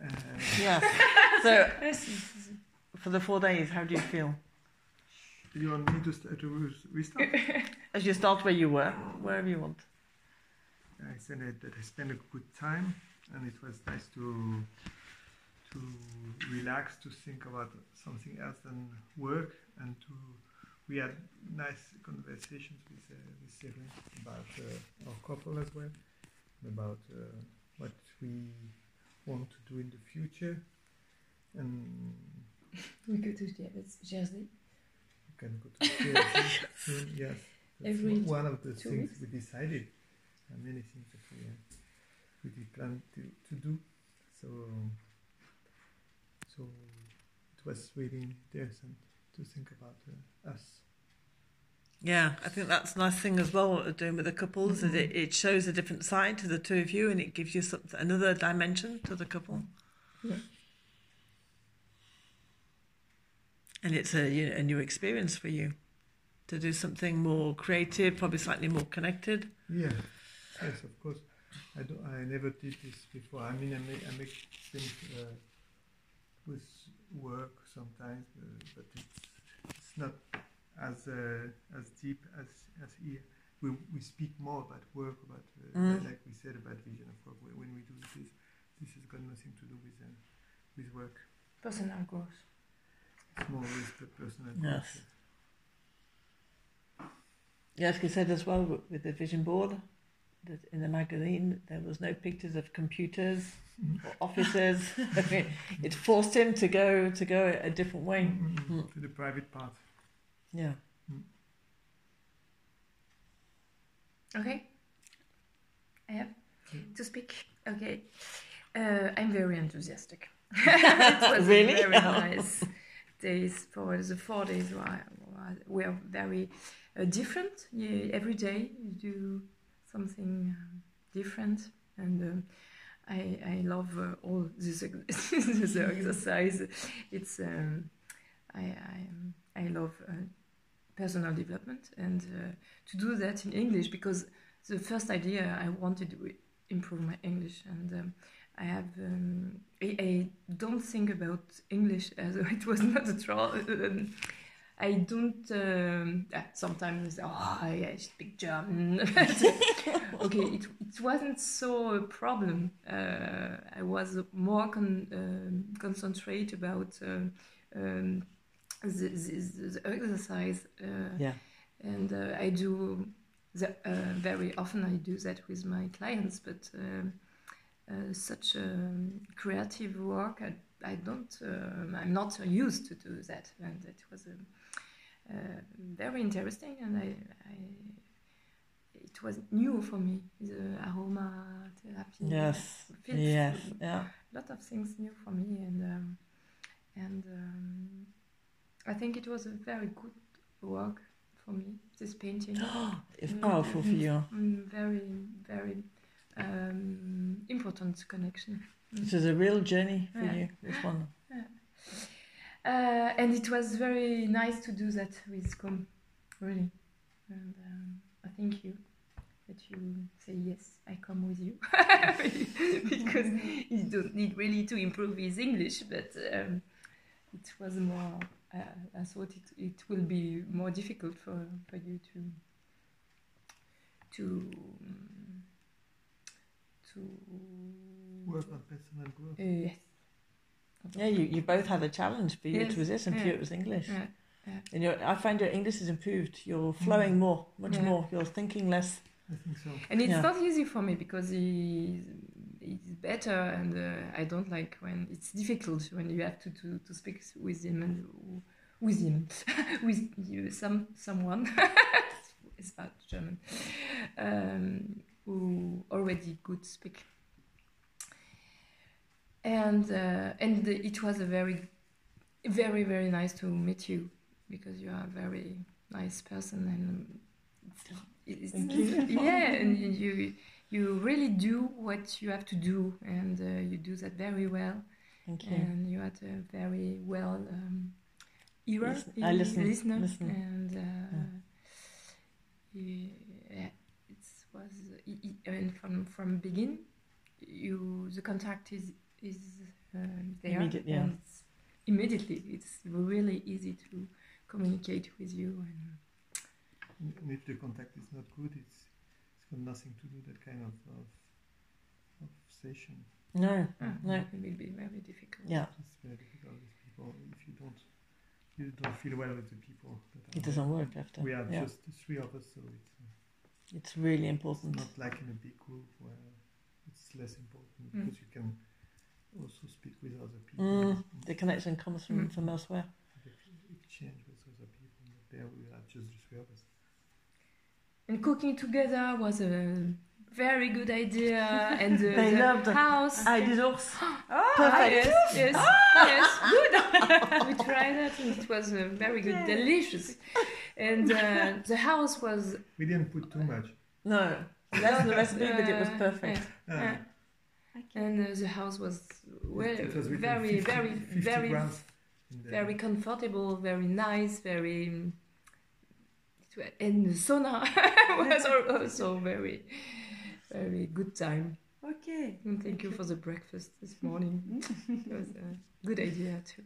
Uh, Yes. So for the four days, how do you feel? Do you want me to, st- to restart? As you start where you were, wherever you want. I said that, I spent a good time, and it was nice to to relax, to think about something else than work, and to we had nice conversations with uh, with Cyril about uh, our couple as well, about uh, what we want to do in the future, and We go to Jer- Jersey. we can go to Jersey soon. Yes, that's Every one of the things weeks? we decided. Are many things that we uh, we did plan to, to do. So so it was really interesting to think about uh, us. Yeah, I think that's a nice thing as well. What we're doing with the couples is it, it shows a different side to the two of you, and it gives you some, another dimension to the couple. Yeah. And it's a you know, a new experience for you to do something more creative, probably slightly more connected. Yes, yes, of course. I do. I never did this before. I mean, I make I make things uh, with work sometimes, uh, but it's it's not as uh, as deep as as here. We we speak more about work, about uh, Mm. like we said about vision of work. When- When we do this, this has got nothing to do with uh, with work. Personal growth. It's more with the personal Yes. growth. Yes, you said as well with with the vision board that in the magazine there was no pictures of computers or offices. it forced him to go to go a different way. Mm, mm, mm, Mm. To the private part. Yeah. Okay. I have Mm. to speak. Okay. Uh, I'm very enthusiastic. it was Really? very nice days for the four days were, were very uh, different. You, every day you do something um, different, and um, I I love uh, all this, this exercise. It's um, I I, I love uh, personal development and uh, to do that in English because the first idea I wanted to improve my English and um, I have um, I, I don't think about English as it was not a trial. Um, I don't. Um, uh, sometimes oh I, I speak German. okay, it it wasn't so a problem. Uh, I was more con- um, concentrate about um, um, the, the, the exercise. Uh, Yeah. and uh, I do the, uh, very often. I do that with my clients, but such um, creative work, I, I don't. Um, I'm not used to do that, and it was um, uh, very interesting, and I, I. It was new for me, the aroma therapy. Yes. Yes. Yeah. lot of things new for me and um, and um, I think it was a very good work for me this painting It's powerful for you. Mm, very very um, important connection This is a real journey for Yeah. you. This one. uh, and it was very nice to do that with Com really and um, I thank you that you say yes I come with you because he don't need really to improve his English but um, it was more uh, I thought it, it will be more difficult for, for you to to um, to Work on personal growth. uh, yes Yeah, you, you both had a challenge for you Yes, to resist and for you yeah, it was English. yeah. And your, I find your English has improved. You're flowing more, much Yeah. more. You're thinking less. I think so. And it's Yeah. not easy for me because he he's better, and uh, I don't like when it's difficult when you have to to, to speak with him and with him with you, some someone. it's about German um, who already could speak. And uh, and it was a very very very nice to meet you because you are a very nice person and it's, it's- yeah and you you really do what you have to do and uh, you do that very well Thank you. and you had a very well um, ear Listen- I listen- listener listen. and uh, yeah, it was i- i- and from from begin you the contact is is uh, there. Immediate, yeah. and it's immediately, it's really easy to communicate with you. And And and if the contact is not good, it's it's nothing to do that kind of of, of session. No, uh, no. it will be very difficult. Yeah, It's very difficult with people if you don't you don't feel well with the people. That it doesn't work after. We are yeah. just the three of us, so it's, uh, It's really it's important. not like in a big group where it's less important Mm. because you can also speak with other people. Mm, the connection comes from, Mm. from elsewhere. exchange with other people. There we are just the three of us. And cooking together was a very good idea. and the, They the loved it. house. I did also. Ah, Perfect. yes, yes, yes, good. we tried it and it was uh, very good, Yeah. delicious. And uh, the house was We didn't put too much. No, that's the recipe, but it was uh, perfect. Yeah. And uh, the house was well, it was written very, 50 very, 50 very, grams very comfortable, very nice, very. it And the sauna was also very, very good time. Okay. And thank you for the breakfast this morning. it was a good idea too.